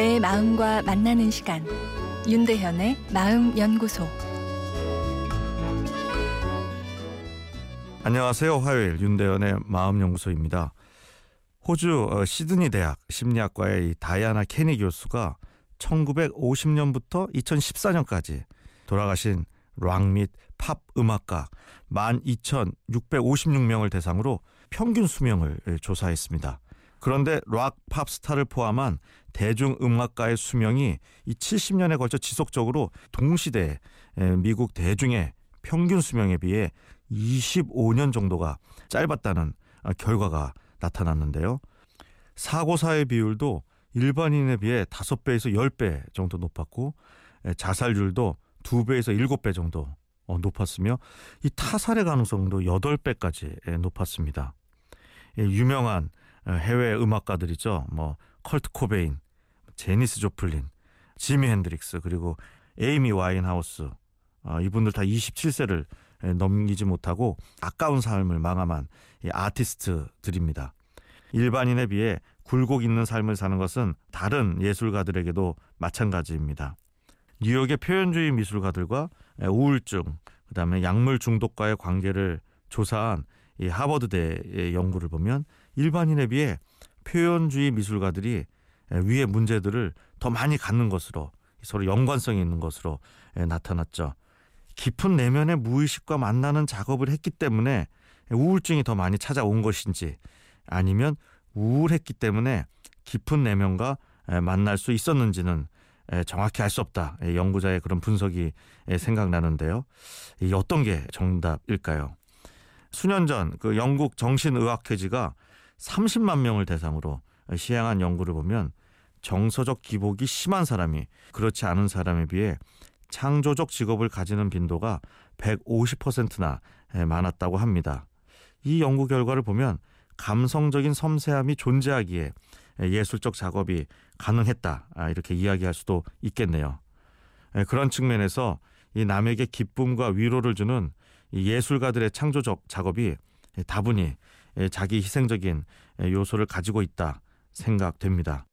여러분의 마음과 만나는 시간 윤대현의 마음 연구소 안녕하세요. 화요일 윤대현의 마음 연구소입니다. 호주 어, 시드니 대학 심리학과의 다이아나 케니 교수가 1950년부터 2014년까지 돌아가신 락 및 팝 음악가 12,656명을 대상으로 평균 수명을 조사했습니다. 그런데 락 팝스타를 포함한 대중 음악가의 수명이 이 70년에 걸쳐 지속적으로 동시대에 미국 대중의 평균 수명에 비해 25년 정도가 짧았다는 결과가 나타났는데요. 사고 사의 비율도 일반인에 비해 5배에서 10배 정도 높았고 자살률도 2배에서 7배 정도 어, 높았으며 이 타살의 가능성도 8배까지 높았습니다. 유명한 어, 해외 음악가들이죠. 뭐 커트 코베인, 재니스 조플린, 지미 핸드릭스 그리고 에이미 와인하우스 어, 이분들 다 27세를 넘기지 못하고 아까운 삶을 마감한 아티스트들입니다. 일반인에 비해 굴곡 있는 삶을 사는 것은 다른 예술가들에게도 마찬가지입니다. 뉴욕의 표현주의 미술가들과 우울증, 그다음에 약물 중독과의 관계를 조사한 이 하버드대의 연구를 보면 일반인에 비해 표현주의 미술가들이 위의 문제들을 더 많이 갖는 것으로 서로 연관성이 있는 것으로 나타났죠. 깊은 내면의 무의식과 만나는 작업을 했기 때문에 우울증이 더 많이 찾아온 것인지 아니면 우울했기 때문에 깊은 내면과 만날 수 있었는지는 정확히 알 수 없다. 연구자의 그런 분석이 생각나는데요. 어떤 게 정답일까요? 수년 전 그 영국 정신의학회지가 30만 명을 대상으로 시행한 연구를 보면 정서적 기복이 심한 사람이 그렇지 않은 사람에 비해 창조적 직업을 가지는 빈도가 150%나 많았다고 합니다. 이 연구 결과를 보면 감성적인 섬세함이 존재하기에 예술적 작업이 가능했다 아, 이렇게 이야기할 수도 있겠네요. 그런 측면에서 이 남에게 기쁨과 위로를 주는 예술가들의 창조적 작업이 다분히 자기 희생적인 요소를 가지고 있다 생각됩니다.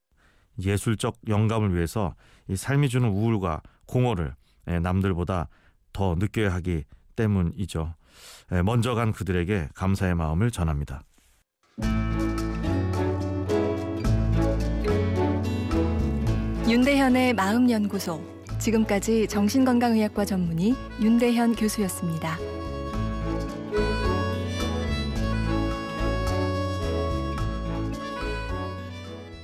예술적 영감을 위해서 이 삶이 주는 우울과 공허를 남들보다 더 느껴야 하기 때문이죠. 먼저 간 그들에게 감사의 마음을 전합니다. 윤대현의 마음연구소. 지금까지 정신건강의학과 전문의 윤대현 교수였습니다.